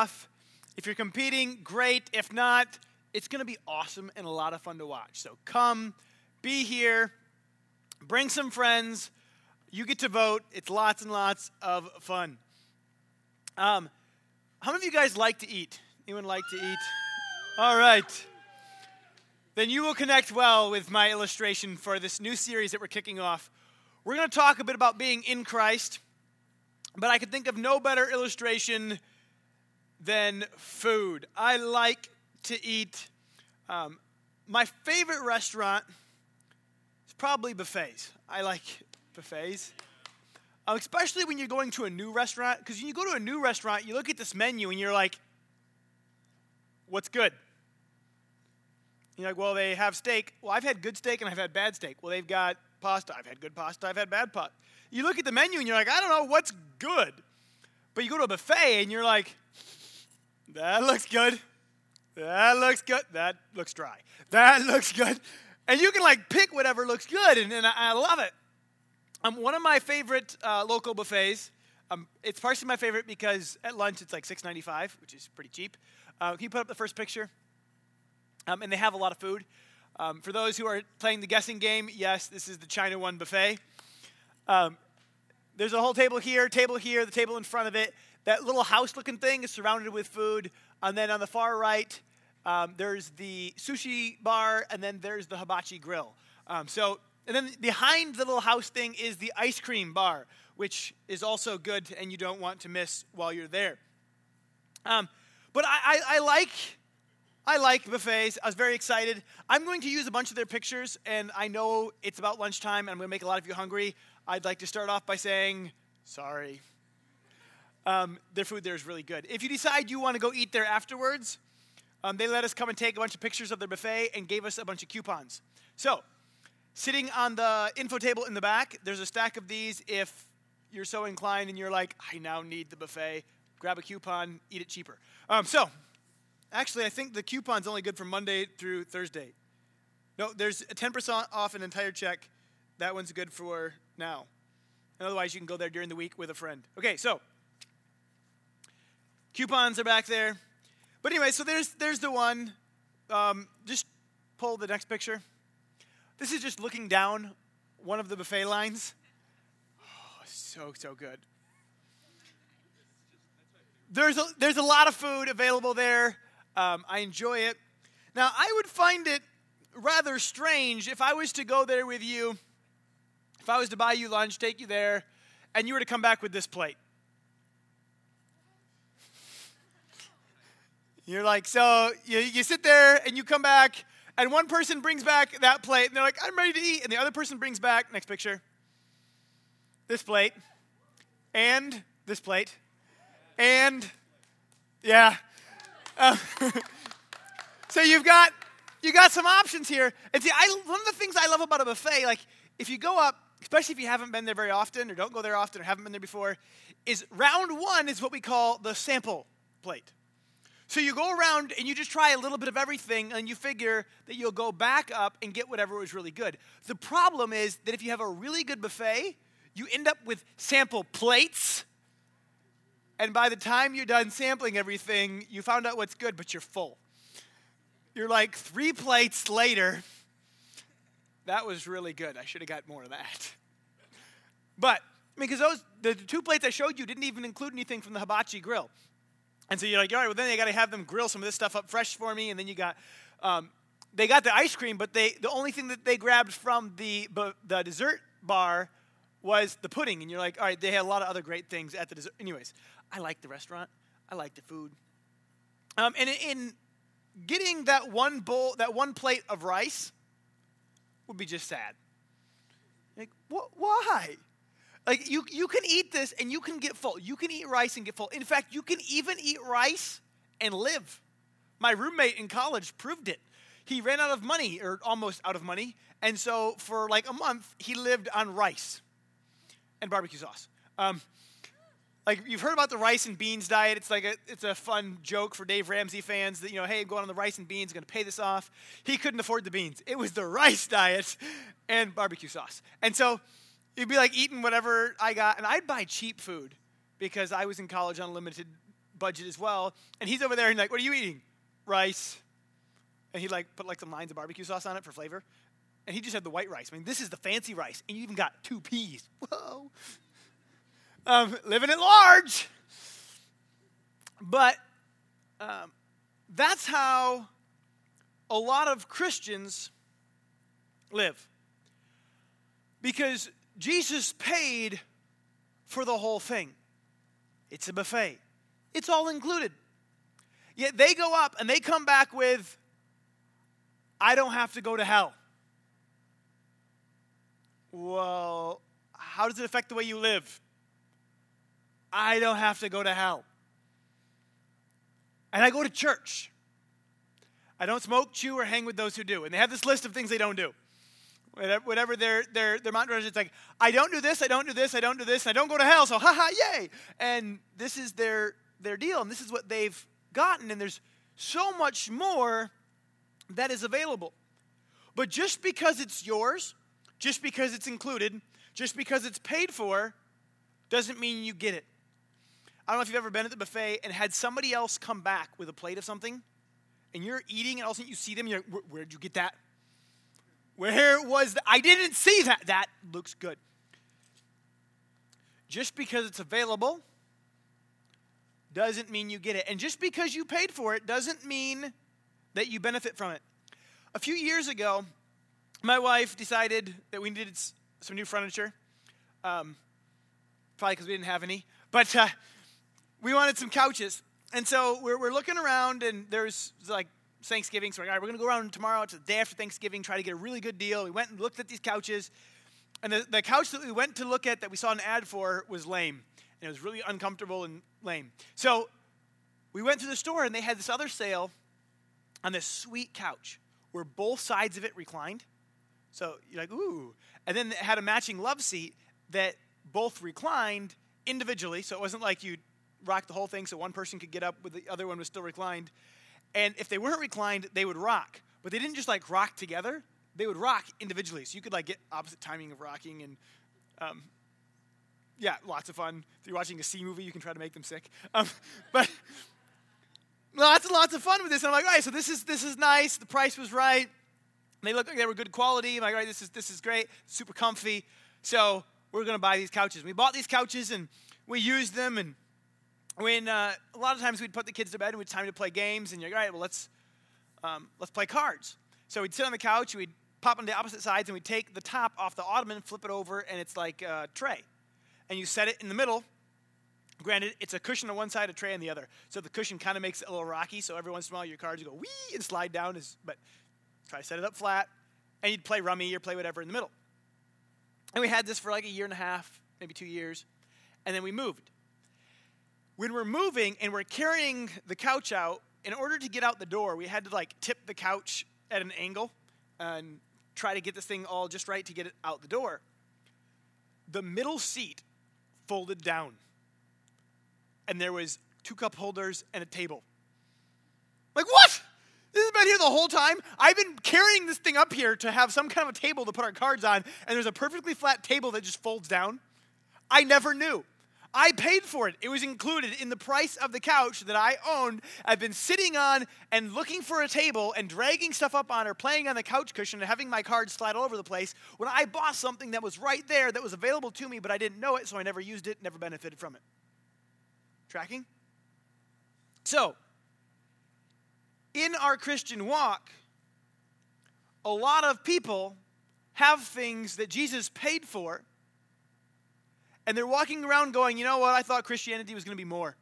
If you're competing, great. If not, it's going to be awesome and a lot of fun to watch. So come, be here, bring some friends. You get to vote. It's lots and lots of fun. Um, how many of you guys like to eat? Anyone like to eat? All right. Then you will connect well with my illustration for this new series that we're kicking off. We're going to talk a bit about being in Christ, but I could think of no better illustration than food. I like to eat. Um, my favorite restaurant is probably buffets. I like buffets. Uh, especially when you're going to a new restaurant, because when you go to a new restaurant, you look at this menu and you're like, what's good? You're like, well, they have steak. Well, I've had good steak and I've had bad steak. Well, they've got pasta. I've had good pasta. I've had bad pasta. You look at the menu and you're like, I don't know what's good. But you go to a buffet and you're like, that looks good. That looks good. That looks dry. That looks good. And you can like pick whatever looks good, and, and I, I, love it. Um, one of my favorite uh, local buffets. Um, it's partially my favorite because at lunch it's like six ninety five, which is pretty cheap. Uh, can you put up the first picture? Um, and they have a lot of food. Um, for those who are playing the guessing game, yes, this is the China One buffet. Um, there's a whole table here, table here, the table in front of it. That little house looking thing is surrounded with food. And then on the far right, um, there's the sushi bar, and then there's the hibachi grill. Um, so, and then behind the little house thing is the ice cream bar, which is also good and you don't want to miss while you're there. Um, but I, I, I like I like buffets. I was very excited. I'm going to use a bunch of their pictures, and I know it's about lunchtime, and I'm going to make a lot of you hungry. I'd like to start off by saying, sorry. Um, their food there is really good. If you decide you want to go eat there afterwards, um, they let us come and take a bunch of pictures of their buffet and gave us a bunch of coupons. So, sitting on the info table in the back, there's a stack of these. If you're so inclined and you're like, I now need the buffet, grab a coupon, eat it cheaper. Um, so, actually, I think the coupon's only good from Monday through Thursday. No, there's a 10% off an entire check. That one's good for now. And otherwise, you can go there during the week with a friend. Okay, so Coupons are back there. But anyway, so there's, there's the one. Um, just pull the next picture. This is just looking down one of the buffet lines. Oh, so, so good. There's a, there's a lot of food available there. Um, I enjoy it. Now, I would find it rather strange if I was to go there with you, if I was to buy you lunch, take you there, and you were to come back with this plate. You're like, so you, you sit there and you come back, and one person brings back that plate, and they're like, I'm ready to eat. And the other person brings back, next picture, this plate, and this plate, and yeah. Uh, so you've got you got some options here. And see, I, one of the things I love about a buffet, like if you go up, especially if you haven't been there very often or don't go there often or haven't been there before, is round one is what we call the sample plate. So you go around and you just try a little bit of everything and you figure that you'll go back up and get whatever was really good. The problem is that if you have a really good buffet, you end up with sample plates. And by the time you're done sampling everything, you found out what's good, but you're full. You're like three plates later. That was really good. I should have got more of that. But because those the two plates I showed you didn't even include anything from the hibachi grill. And so you're like, all right, well, then they got to have them grill some of this stuff up fresh for me. And then you got, um, they got the ice cream, but they the only thing that they grabbed from the, the dessert bar was the pudding. And you're like, all right, they had a lot of other great things at the dessert. Anyways, I like the restaurant. I like the food. Um, and in getting that one bowl, that one plate of rice would be just sad. Like, wh- why? Like you, you can eat this and you can get full. You can eat rice and get full. In fact, you can even eat rice and live. My roommate in college proved it. He ran out of money, or almost out of money, and so for like a month, he lived on rice and barbecue sauce. Um, like you've heard about the rice and beans diet. It's like a it's a fun joke for Dave Ramsey fans that you know, hey, I'm going on the rice and beans, going to pay this off. He couldn't afford the beans. It was the rice diet and barbecue sauce. And so It'd be like eating whatever I got, and I'd buy cheap food because I was in college on a limited budget as well. And he's over there and like, what are you eating? Rice. And he like put like some lines of barbecue sauce on it for flavor. And he just had the white rice. I mean, this is the fancy rice, and you even got two peas. Whoa. Um, living at large. But um, that's how a lot of Christians live. Because Jesus paid for the whole thing. It's a buffet, it's all included. Yet they go up and they come back with, I don't have to go to hell. Well, how does it affect the way you live? I don't have to go to hell. And I go to church. I don't smoke, chew, or hang with those who do. And they have this list of things they don't do. Whatever their, their, their mantra is, it's like, I don't do this, I don't do this, I don't do this, I don't go to hell, so haha, yay. And this is their, their deal, and this is what they've gotten. And there's so much more that is available. But just because it's yours, just because it's included, just because it's paid for, doesn't mean you get it. I don't know if you've ever been at the buffet and had somebody else come back with a plate of something, and you're eating, and all of a sudden you see them, you're like, where'd you get that? Where it was that? I didn't see that. That looks good. Just because it's available doesn't mean you get it. And just because you paid for it doesn't mean that you benefit from it. A few years ago, my wife decided that we needed some new furniture. Um, probably because we didn't have any. But uh, we wanted some couches. And so we're, we're looking around, and there's like Thanksgiving. So we're like, we're going to go around tomorrow. It's the day after Thanksgiving, try to get a really good deal. We went and looked at these couches. And the, the couch that we went to look at that we saw an ad for was lame. And it was really uncomfortable and lame. So we went to the store, and they had this other sale on this sweet couch where both sides of it reclined. So you're like, ooh. And then it had a matching love seat that both reclined individually. So it wasn't like you rock the whole thing so one person could get up with the other one was still reclined. And if they weren't reclined, they would rock. But they didn't just like rock together, they would rock individually. So you could like get opposite timing of rocking and um, yeah, lots of fun. If you're watching a C movie, you can try to make them sick. Um, but lots and lots of fun with this. And I'm like, all right, so this is this is nice. The price was right. They looked like they were good quality. I'm like, all right, this is this is great, super comfy. So we're gonna buy these couches. We bought these couches and we used them and when uh, a lot of times we'd put the kids to bed and it's time to play games and you're like, all right, well let's um, let's play cards. So we'd sit on the couch, we'd pop on the opposite sides, and we'd take the top off the ottoman, flip it over, and it's like a tray. And you set it in the middle. Granted, it's a cushion on one side, a tray on the other. So the cushion kind of makes it a little rocky. So every once in a while, your cards go wee and slide down. As, but try to set it up flat, and you'd play rummy or play whatever in the middle. And we had this for like a year and a half, maybe two years, and then we moved when we're moving and we're carrying the couch out, in order to get out the door, we had to like tip the couch at an angle and try to get this thing all just right to get it out the door. The middle seat folded down, and there was two cup holders and a table. Like what? This has been here the whole time. I've been carrying this thing up here to have some kind of a table to put our cards on, and there's a perfectly flat table that just folds down. I never knew. I paid for it. It was included in the price of the couch that I owned. I've been sitting on and looking for a table and dragging stuff up on or playing on the couch cushion and having my cards slide all over the place when I bought something that was right there that was available to me, but I didn't know it, so I never used it, never benefited from it. Tracking? So, in our Christian walk, a lot of people have things that Jesus paid for and they're walking around going, you know what? I thought Christianity was going to be more.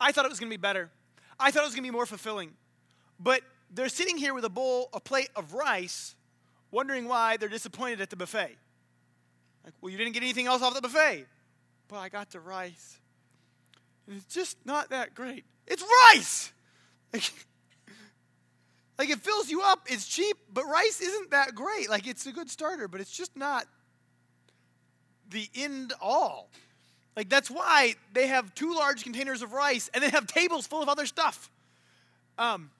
I thought it was going to be better. I thought it was going to be more fulfilling. But they're sitting here with a bowl, a plate of rice, wondering why they're disappointed at the buffet. Like, well, you didn't get anything else off the buffet. But I got the rice. And it's just not that great. It's rice! Like, like, it fills you up, it's cheap, but rice isn't that great. Like, it's a good starter, but it's just not the end all. Like, that's why they have two large containers of rice and they have tables full of other stuff. Um,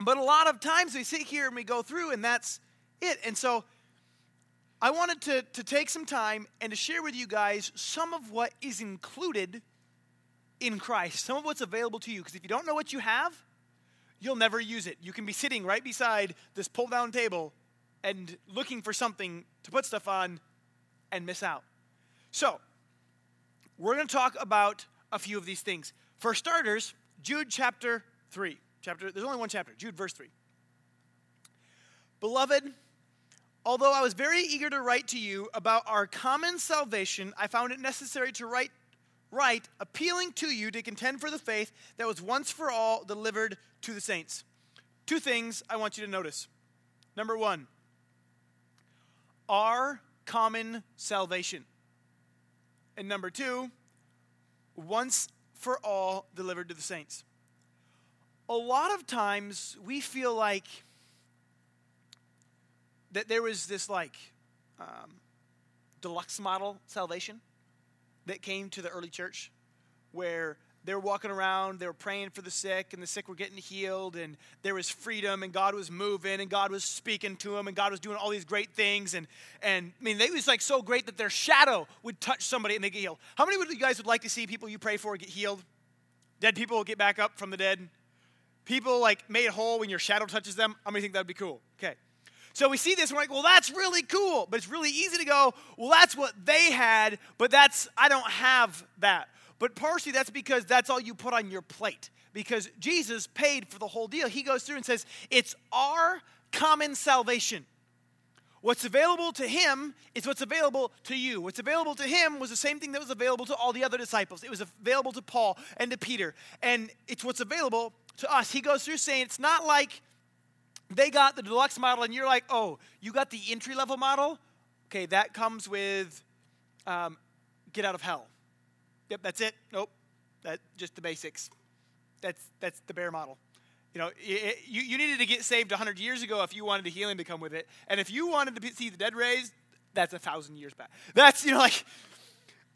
but a lot of times we sit here and we go through, and that's it. And so I wanted to, to take some time and to share with you guys some of what is included in Christ, some of what's available to you. Because if you don't know what you have, you'll never use it. You can be sitting right beside this pull down table and looking for something to put stuff on and miss out. So, we're going to talk about a few of these things. For starters, Jude chapter 3. Chapter there's only one chapter, Jude verse 3. Beloved, although I was very eager to write to you about our common salvation, I found it necessary to write write appealing to you to contend for the faith that was once for all delivered to the saints. Two things I want you to notice. Number 1, our common salvation. And number 2, once for all delivered to the saints. A lot of times we feel like that there was this like um, deluxe model salvation that came to the early church where they were walking around, they were praying for the sick, and the sick were getting healed, and there was freedom, and God was moving, and God was speaking to them, and God was doing all these great things. And, and I mean, it was like so great that their shadow would touch somebody and they get healed. How many of you guys would like to see people you pray for get healed? Dead people get back up from the dead? People like made whole when your shadow touches them? How many think that would be cool? Okay. So we see this, and we're like, well, that's really cool. But it's really easy to go, well, that's what they had, but that's, I don't have that. But partially that's because that's all you put on your plate. Because Jesus paid for the whole deal. He goes through and says, it's our common salvation. What's available to him is what's available to you. What's available to him was the same thing that was available to all the other disciples. It was available to Paul and to Peter. And it's what's available to us. He goes through saying it's not like they got the deluxe model and you're like, oh, you got the entry level model? Okay, that comes with um, get out of hell. Yep, that's it. Nope, that just the basics. That's that's the bare model. You know, it, you, you needed to get saved 100 years ago if you wanted the healing to come with it. And if you wanted to see the dead raised, that's a thousand years back. That's, you know, like,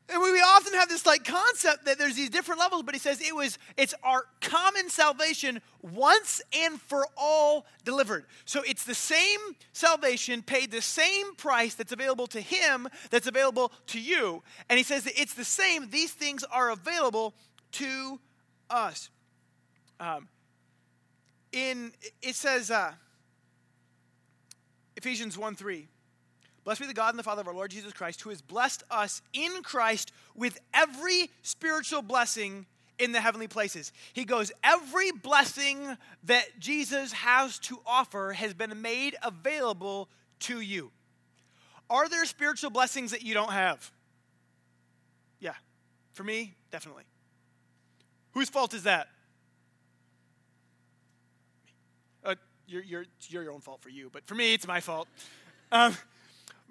and we often have this like concept that there's these different levels, but he says it was it's our common salvation once and for all delivered. So it's the same salvation paid the same price that's available to him that's available to you. And he says that it's the same. These things are available to us. Um, in it says uh, Ephesians 1 3. Blessed be the God and the Father of our Lord Jesus Christ, who has blessed us in Christ with every spiritual blessing in the heavenly places. He goes, Every blessing that Jesus has to offer has been made available to you. Are there spiritual blessings that you don't have? Yeah. For me, definitely. Whose fault is that? Uh, you're, you're, your own fault for you, but for me, it's my fault. Um,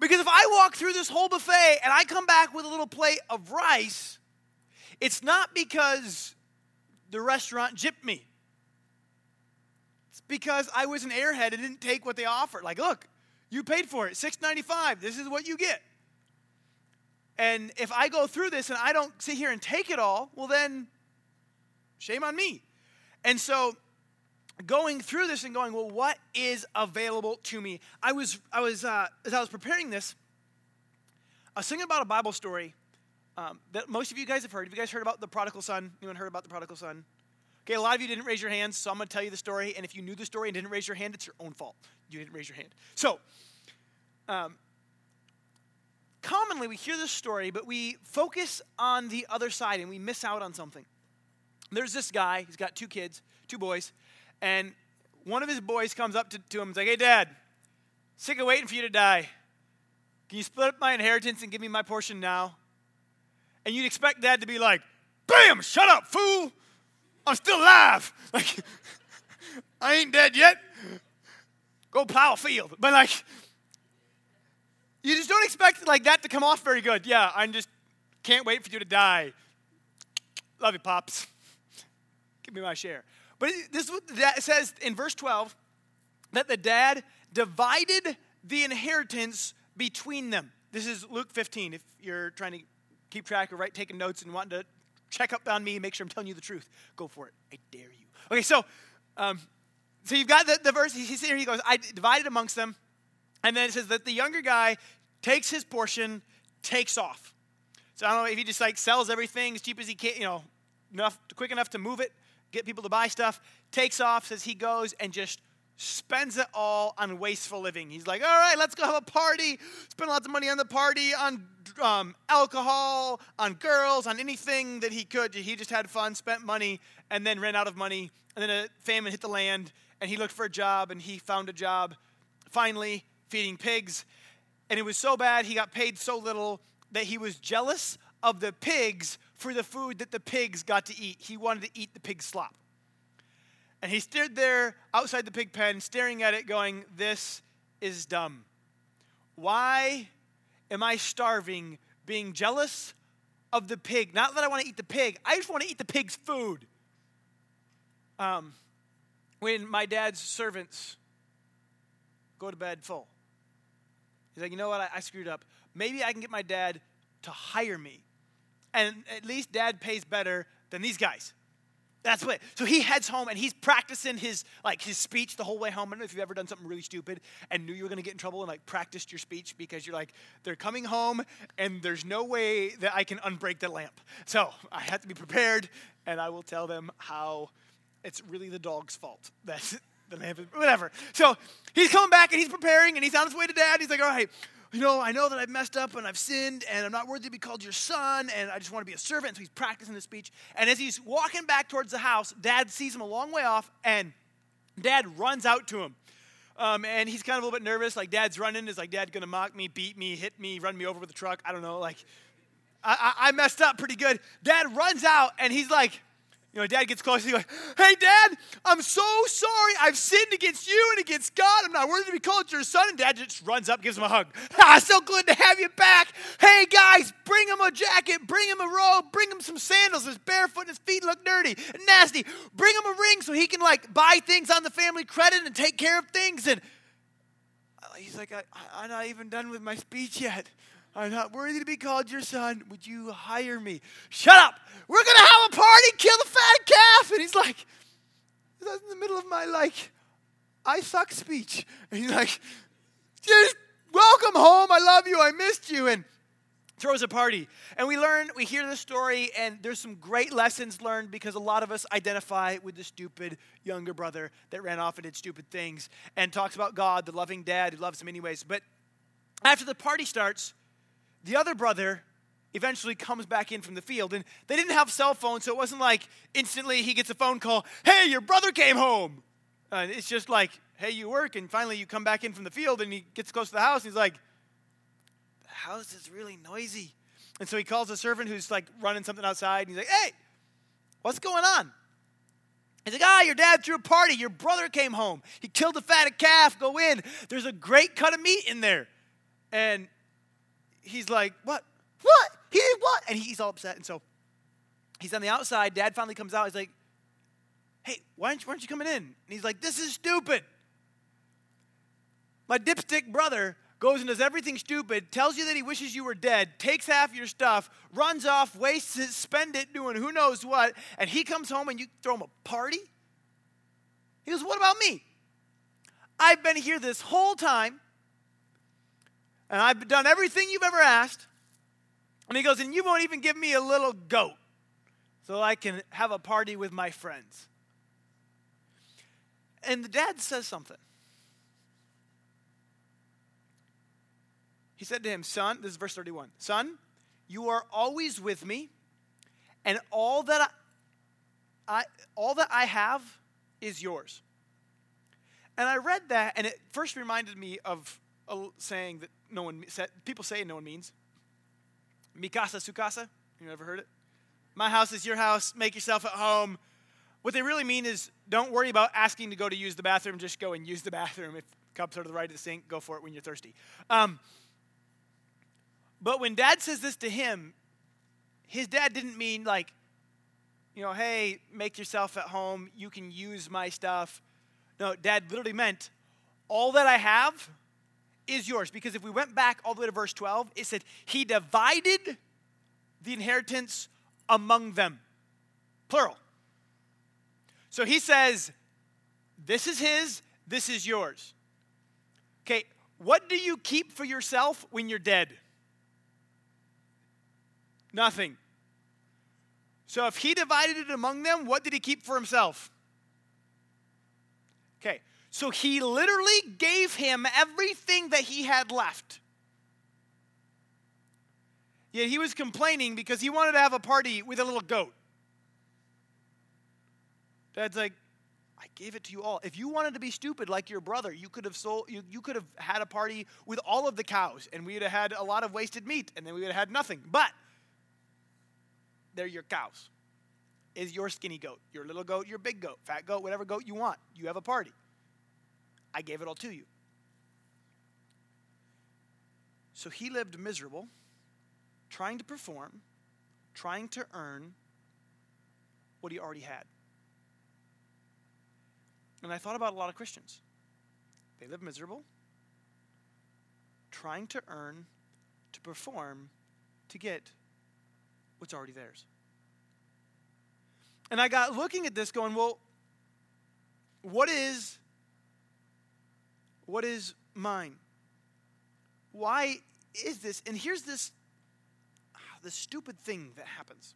because if I walk through this whole buffet and I come back with a little plate of rice, it's not because the restaurant gypped me. It's because I was an airhead and didn't take what they offered. Like, look, you paid for it, six ninety five. This is what you get. And if I go through this and I don't sit here and take it all, well then, shame on me. And so going through this and going, well, what is available to me? I was, I was, uh, as I was preparing this, I was thinking about a Bible story um, that most of you guys have heard. Have you guys heard about the prodigal son? Anyone heard about the prodigal son? Okay, a lot of you didn't raise your hands, so I'm going to tell you the story. And if you knew the story and didn't raise your hand, it's your own fault. You didn't raise your hand. So, um, commonly we hear this story, but we focus on the other side and we miss out on something. There's this guy, he's got two kids, two boys, and one of his boys comes up to, to him and is like, Hey, Dad, sick of waiting for you to die. Can you split up my inheritance and give me my portion now? And you'd expect Dad to be like, Bam, shut up, fool. I'm still alive. Like, I ain't dead yet. Go plow a field. But like, you just don't expect like that to come off very good. Yeah, I just can't wait for you to die. Love you, pops. Give me my share. But this is what the dad says in verse 12 that the dad divided the inheritance between them. This is Luke 15. If you're trying to keep track or right, taking notes and wanting to check up on me make sure I'm telling you the truth, go for it. I dare you. Okay, so um, so you've got the, the verse. He's sitting here. He goes, I divided amongst them. And then it says that the younger guy takes his portion, takes off. So I don't know if he just like sells everything as cheap as he can, you know, enough, quick enough to move it, get people to buy stuff, takes off, says he goes and just spends it all on wasteful living. He's like, all right, let's go have a party. Spend lots of money on the party, on um, alcohol, on girls, on anything that he could. He just had fun, spent money, and then ran out of money. And then a famine hit the land, and he looked for a job, and he found a job finally feeding pigs. And it was so bad, he got paid so little that he was jealous of the pigs for the food that the pigs got to eat. He wanted to eat the pig slop. And he stood there outside the pig pen, staring at it, going, This is dumb. Why am I starving, being jealous of the pig? Not that I want to eat the pig, I just want to eat the pig's food. Um, when my dad's servants go to bed full, he's like, You know what? I, I screwed up. Maybe I can get my dad to hire me. And at least dad pays better than these guys. That's what. So he heads home and he's practicing his like his speech the whole way home. I don't know if you've ever done something really stupid and knew you were going to get in trouble and like practiced your speech because you're like they're coming home and there's no way that I can unbreak the lamp. So I have to be prepared and I will tell them how it's really the dog's fault. That's the lamp is whatever. So he's coming back and he's preparing and he's on his way to dad. He's like, all right, you know, I know that I've messed up and I've sinned and I'm not worthy to be called your son and I just want to be a servant. So he's practicing his speech. And as he's walking back towards the house, dad sees him a long way off and dad runs out to him. Um, and he's kind of a little bit nervous. Like, dad's running. Is like, dad going to mock me, beat me, hit me, run me over with a truck? I don't know. Like, I, I messed up pretty good. Dad runs out and he's like, you know, dad gets close and he goes, Hey, dad, I'm so sorry. I've sinned against you and against God. I'm not worthy to be called your son. And dad just runs up, gives him a hug. Ah, so good to have you back. Hey, guys, bring him a jacket, bring him a robe, bring him some sandals. His barefoot and his feet look dirty and nasty. Bring him a ring so he can, like, buy things on the family credit and take care of things. And uh, he's like, I, I'm not even done with my speech yet. I'm not worthy to be called your son. Would you hire me? Shut up. We're going to have a party, kill the fat calf. And he's like, that's in the middle of my, like, I suck speech. And he's like, just welcome home. I love you. I missed you. And throws a party. And we learn, we hear the story, and there's some great lessons learned because a lot of us identify with the stupid younger brother that ran off and did stupid things and talks about God, the loving dad who loves him anyways. But after the party starts, the other brother eventually comes back in from the field. And they didn't have cell phones, so it wasn't like instantly he gets a phone call, hey, your brother came home. Uh, it's just like, hey, you work, and finally you come back in from the field, and he gets close to the house, and he's like, the house is really noisy. And so he calls a servant who's like running something outside, and he's like, hey, what's going on? He's like, ah, your dad threw a party. Your brother came home. He killed a fatted calf. Go in. There's a great cut of meat in there. And he's like, What? What? He did what? And he's all upset. And so he's on the outside. Dad finally comes out. He's like, Hey, why aren't you, why aren't you coming in? And he's like, This is stupid. My dipstick brother goes and does everything stupid, tells you that he wishes you were dead, takes half your stuff, runs off, wastes it, spend it doing who knows what, and he comes home and you throw him a party? He goes, What about me? I've been here this whole time and I've done everything you've ever asked. And he goes, and you won't even give me a little goat so I can have a party with my friends. And the dad says something. He said to him, Son, this is verse 31 Son, you are always with me, and all that I, I, all that I have is yours. And I read that, and it first reminded me of a saying that no one said people say no one means. Mi casa su casa. You ever heard it? My house is your house. Make yourself at home. What they really mean is don't worry about asking to go to use the bathroom. Just go and use the bathroom. If cups are to the right of the sink, go for it when you're thirsty. Um, but when dad says this to him, his dad didn't mean like, you know, hey, make yourself at home. You can use my stuff. No, dad literally meant all that I have is yours. Because if we went back all the way to verse 12, it said, He divided the inheritance among them. Plural. So he says, This is his, this is yours. Okay, what do you keep for yourself when you're dead? Nothing. So if he divided it among them, what did he keep for himself? So he literally gave him everything that he had left. Yet he was complaining because he wanted to have a party with a little goat. Dad's like, I gave it to you all. If you wanted to be stupid like your brother, you could have sold you, you could have had a party with all of the cows and we would have had a lot of wasted meat and then we would have had nothing. But they're your cows. Is your skinny goat, your little goat, your big goat, fat goat, whatever goat you want. You have a party. I gave it all to you. So he lived miserable trying to perform, trying to earn what he already had. And I thought about a lot of Christians. They live miserable, trying to earn, to perform, to get what's already theirs. And I got looking at this going, well, what is what is mine? Why is this? And here's this the stupid thing that happens.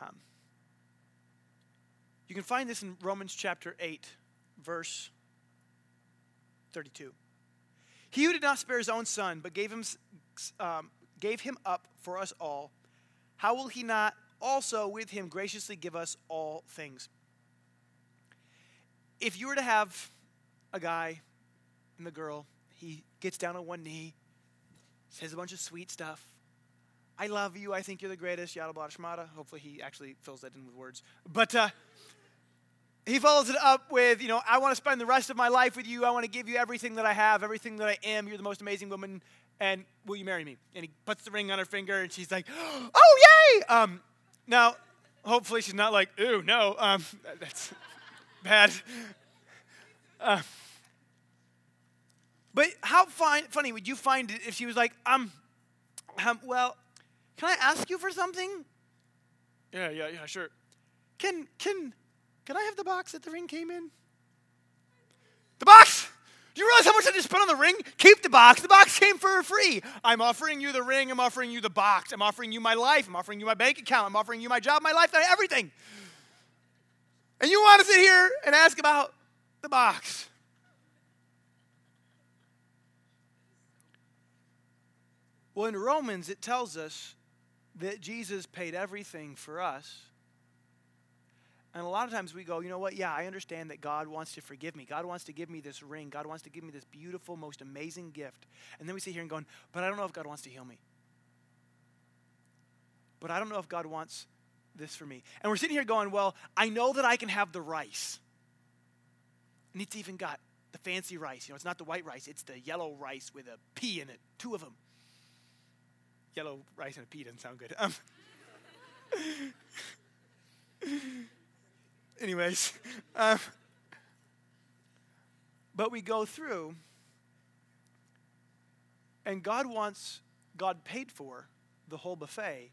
Um, you can find this in Romans chapter 8, verse 32. He who did not spare his own son, but gave him, um, gave him up for us all, how will he not also with him graciously give us all things? If you were to have a guy and the girl, he gets down on one knee, says a bunch of sweet stuff, I love you. I think you're the greatest. Yada bada shmada. Hopefully, he actually fills that in with words. But uh, he follows it up with, you know, I want to spend the rest of my life with you. I want to give you everything that I have, everything that I am. You're the most amazing woman, and will you marry me? And he puts the ring on her finger, and she's like, oh, yay! Um, now, hopefully, she's not like, ooh, no. Um, that's bad. Uh, but how fine, funny would you find it if she was like, um, um, well, can I ask you for something? Yeah, yeah, yeah, sure. Can can can I have the box that the ring came in? The box! Do you realize how much I just spent on the ring? Keep the box. The box came for free. I'm offering you the ring. I'm offering you the box. I'm offering you my life. I'm offering you my bank account. I'm offering you my job, my life, everything. And you want to sit here and ask about the box. Well, in Romans, it tells us that Jesus paid everything for us. And a lot of times we go, you know what? Yeah, I understand that God wants to forgive me. God wants to give me this ring. God wants to give me this beautiful, most amazing gift. And then we sit here and going, but I don't know if God wants to heal me. But I don't know if God wants this for me. And we're sitting here going, well, I know that I can have the rice. And it's even got the fancy rice. You know, it's not the white rice, it's the yellow rice with a pea in it, two of them yellow rice and a pea doesn't sound good. Um, anyways, um, but we go through, and God wants, God paid for the whole buffet,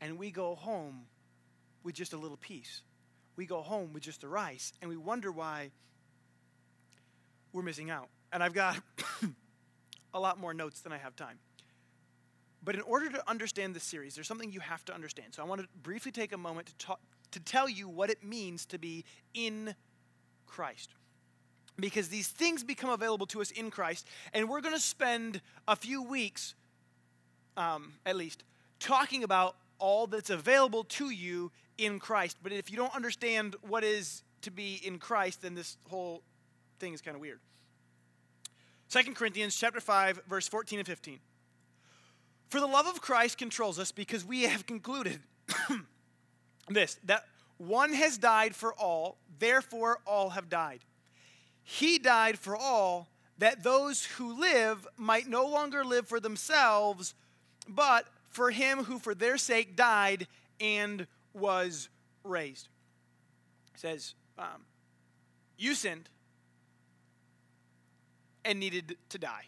and we go home with just a little piece. We go home with just the rice, and we wonder why we're missing out. And I've got a lot more notes than I have time. But in order to understand this series, there's something you have to understand. So I want to briefly take a moment to, talk, to tell you what it means to be in Christ. Because these things become available to us in Christ, and we're going to spend a few weeks, um, at least, talking about all that's available to you in Christ. But if you don't understand what is to be in Christ, then this whole thing is kind of weird. 2 Corinthians chapter 5, verse 14 and 15. For the love of Christ controls us because we have concluded this that one has died for all, therefore all have died. He died for all that those who live might no longer live for themselves, but for him who for their sake died and was raised. It says, um, You sinned and needed to die.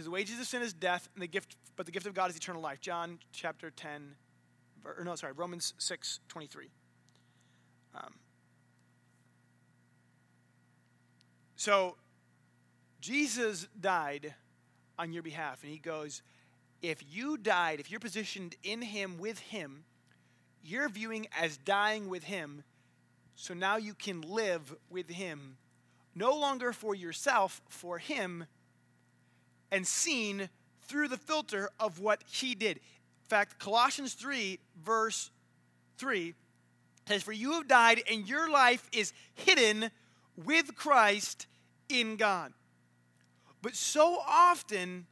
Because the wages of sin is death, and the gift, but the gift of God is eternal life. John chapter 10, or no, sorry, Romans 6, 23. Um, so, Jesus died on your behalf, and he goes, if you died, if you're positioned in him with him, you're viewing as dying with him. So now you can live with him, no longer for yourself, for him, and seen through the filter of what he did. In fact, Colossians 3, verse 3 says, For you have died, and your life is hidden with Christ in God. But so often,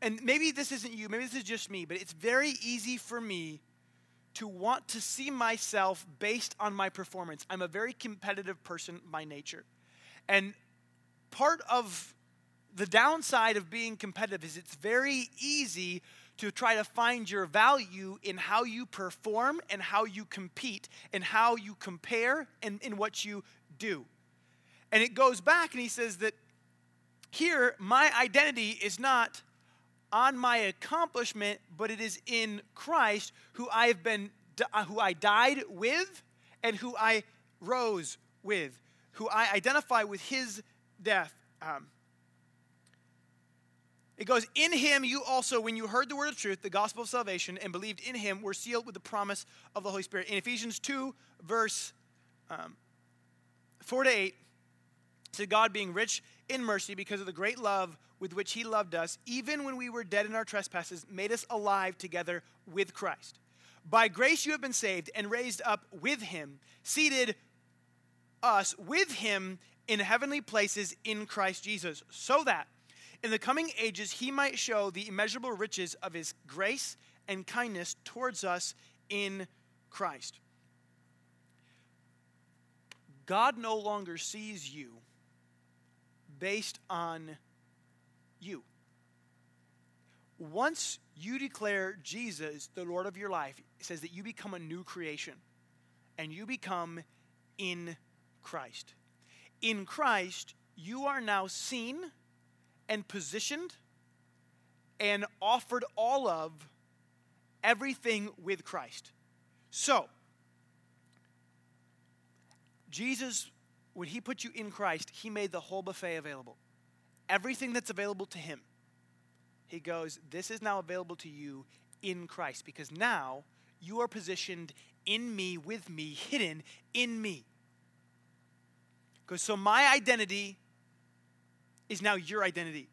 and maybe this isn't you, maybe this is just me, but it's very easy for me to want to see myself based on my performance. I'm a very competitive person by nature. And part of the downside of being competitive is it's very easy to try to find your value in how you perform and how you compete and how you compare and in what you do. And it goes back and he says that here, my identity is not on my accomplishment, but it is in Christ, who I have been, who I died with, and who I rose with, who I identify with His death. Um, it goes, In him you also, when you heard the word of truth, the gospel of salvation, and believed in him, were sealed with the promise of the Holy Spirit. In Ephesians 2, verse um, 4 to 8, to God being rich in mercy because of the great love with which he loved us, even when we were dead in our trespasses, made us alive together with Christ. By grace you have been saved and raised up with him, seated us with him in heavenly places in Christ Jesus, so that in the coming ages he might show the immeasurable riches of his grace and kindness towards us in Christ. God no longer sees you based on you. Once you declare Jesus the Lord of your life, it says that you become a new creation and you become in Christ. In Christ, you are now seen and positioned and offered all of everything with Christ. So, Jesus, when he put you in Christ, he made the whole buffet available. Everything that's available to him. He goes, This is now available to you in Christ because now you are positioned in me, with me, hidden in me. Because so my identity is now your identity.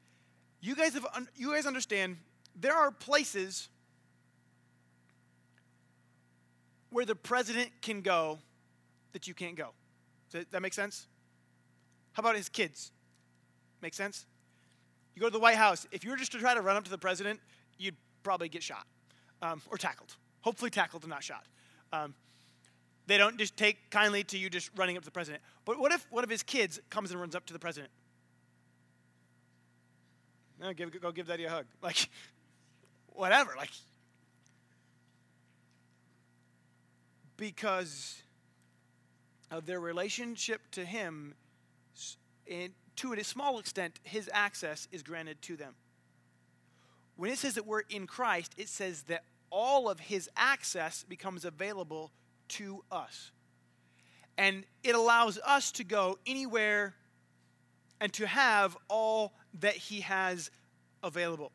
You guys have you guys understand there are places where the president can go that you can't go. Does that make sense? How about his kids? Make sense? You go to the White House. If you were just to try to run up to the president, you'd probably get shot um, or tackled. Hopefully, tackled and not shot. Um, they don't just take kindly to you just running up to the president. But what if one of his kids comes and runs up to the president? No, give, go give daddy a hug. Like, whatever. Like, because of their relationship to him, and to a small extent, his access is granted to them. When it says that we're in Christ, it says that all of his access becomes available to us. And it allows us to go anywhere and to have all that he has available.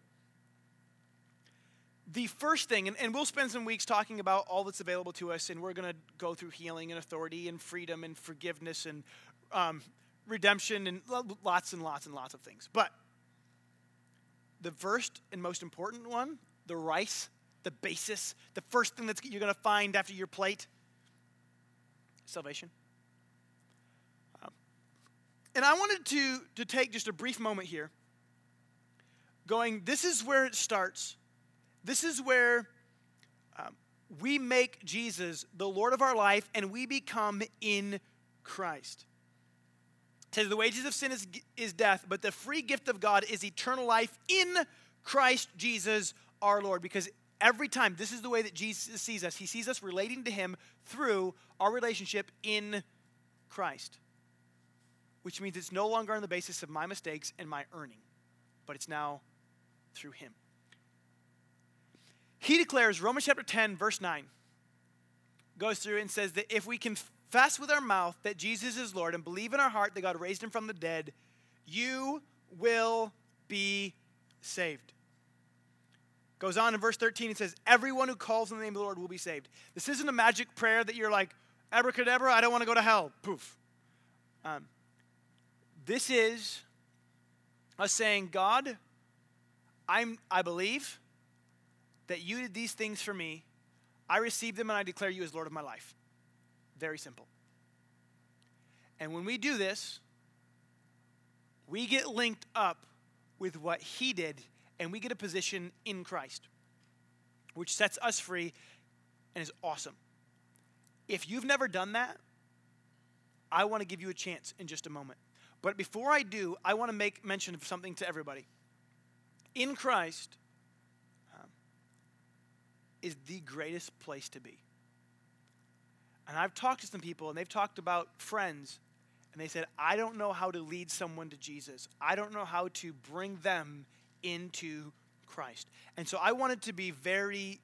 The first thing, and, and we'll spend some weeks talking about all that's available to us, and we're going to go through healing and authority and freedom and forgiveness and um, redemption and lots and lots and lots of things. But the first and most important one, the rice, the basis, the first thing that you're going to find after your plate, salvation. And I wanted to, to take just a brief moment here going, this is where it starts. This is where um, we make Jesus the Lord of our life and we become in Christ. It says the wages of sin is, is death, but the free gift of God is eternal life in Christ Jesus our Lord. Because every time, this is the way that Jesus sees us. He sees us relating to Him through our relationship in Christ, which means it's no longer on the basis of my mistakes and my earning, but it's now through him. He declares, Romans chapter 10, verse 9, goes through and says that if we confess with our mouth that Jesus is Lord and believe in our heart that God raised him from the dead, you will be saved. Goes on in verse 13, it says, Everyone who calls on the name of the Lord will be saved. This isn't a magic prayer that you're like, abracadabra, I don't want to go to hell. Poof. Um, this is us saying, God, I'm, I believe that you did these things for me. I receive them and I declare you as Lord of my life. Very simple. And when we do this, we get linked up with what he did and we get a position in Christ, which sets us free and is awesome. If you've never done that, I want to give you a chance in just a moment. But before I do, I want to make mention of something to everybody. In Christ um, is the greatest place to be. And I've talked to some people, and they've talked about friends, and they said, I don't know how to lead someone to Jesus. I don't know how to bring them into Christ. And so I wanted to be very,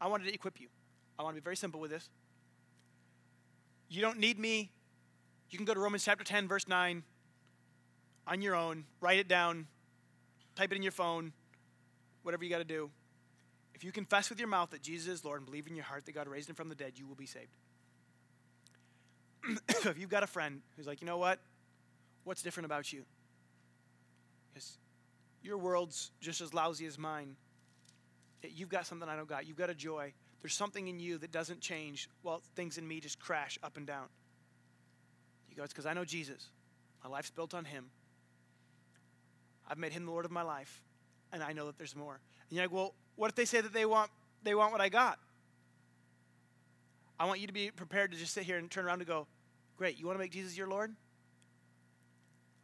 I wanted to equip you. I want to be very simple with this. You don't need me. You can go to Romans chapter 10, verse 9 on your own, write it down, type it in your phone, whatever you got to do. If you confess with your mouth that Jesus is Lord and believe in your heart that God raised him from the dead, you will be saved. if you've got a friend who's like, you know what? What's different about you? Because your world's just as lousy as mine. You've got something I don't got. You've got a joy. There's something in you that doesn't change while things in me just crash up and down. It's because I know Jesus. My life's built on him. I've made him the Lord of my life, and I know that there's more. And you're like, well, what if they say that they want they want what I got? I want you to be prepared to just sit here and turn around and go, Great, you want to make Jesus your Lord?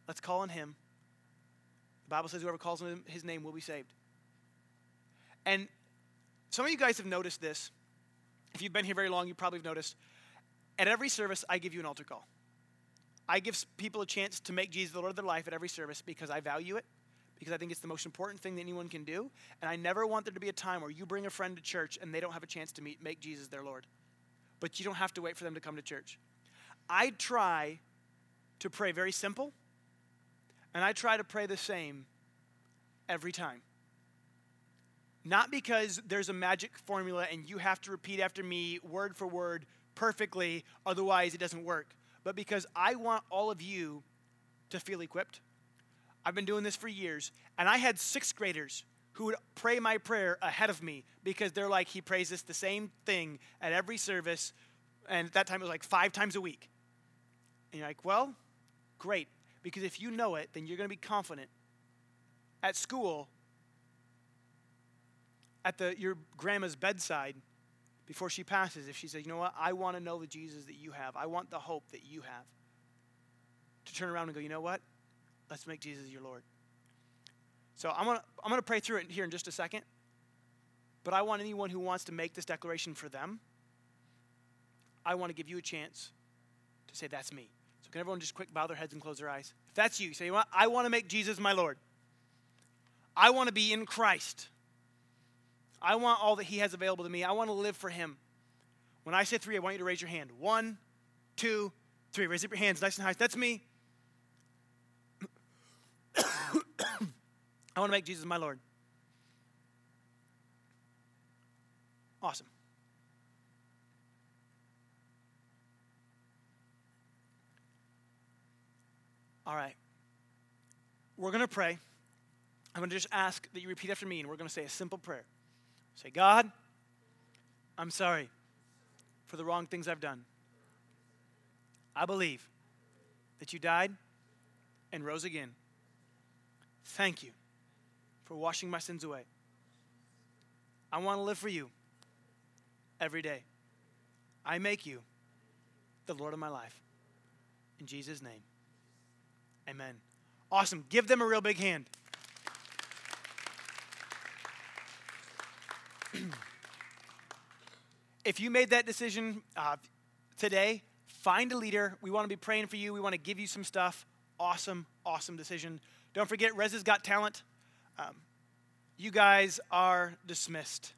Let's call on him The Bible says whoever calls on his name will be saved. And some of you guys have noticed this. If you've been here very long, you probably have noticed. At every service, I give you an altar call. I give people a chance to make Jesus the Lord of their life at every service because I value it, because I think it's the most important thing that anyone can do. And I never want there to be a time where you bring a friend to church and they don't have a chance to meet, make Jesus their Lord. But you don't have to wait for them to come to church. I try to pray very simple and I try to pray the same every time. Not because there's a magic formula and you have to repeat after me word for word perfectly, otherwise it doesn't work, but because I want all of you to feel equipped. I've been doing this for years, and I had sixth graders who would pray my prayer ahead of me because they're like, he prays this the same thing at every service, and at that time it was like five times a week. And you're like, well, great. Because if you know it, then you're going to be confident. At school, at the, your grandma's bedside, before she passes, if she says, you know what, I want to know the Jesus that you have, I want the hope that you have, to turn around and go, you know what, let's make Jesus your Lord. So I'm going to I'm going to pray through it here in just a second. But I want anyone who wants to make this declaration for them, I want to give you a chance to say, That's me. So can everyone just quick bow their heads and close their eyes? If that's you, say, you know I want to make Jesus my Lord. I want to be in Christ. I want all that He has available to me. I want to live for Him. When I say three, I want you to raise your hand. One, two, three. Raise up your hands nice and high. That's me. I want to make Jesus my Lord. Awesome. All right. We're going to pray. I'm going to just ask that you repeat after me, and we're going to say a simple prayer. Say, God, I'm sorry for the wrong things I've done. I believe that you died and rose again. Thank you for washing my sins away. I want to live for you every day. I make you the Lord of my life. In Jesus' name. Amen. Awesome. Give them a real big hand. if you made that decision uh, today, find a leader. We want to be praying for you. We want to give you some stuff. Awesome, awesome decision. Don't forget, Rez has got talent. Um, you guys are dismissed.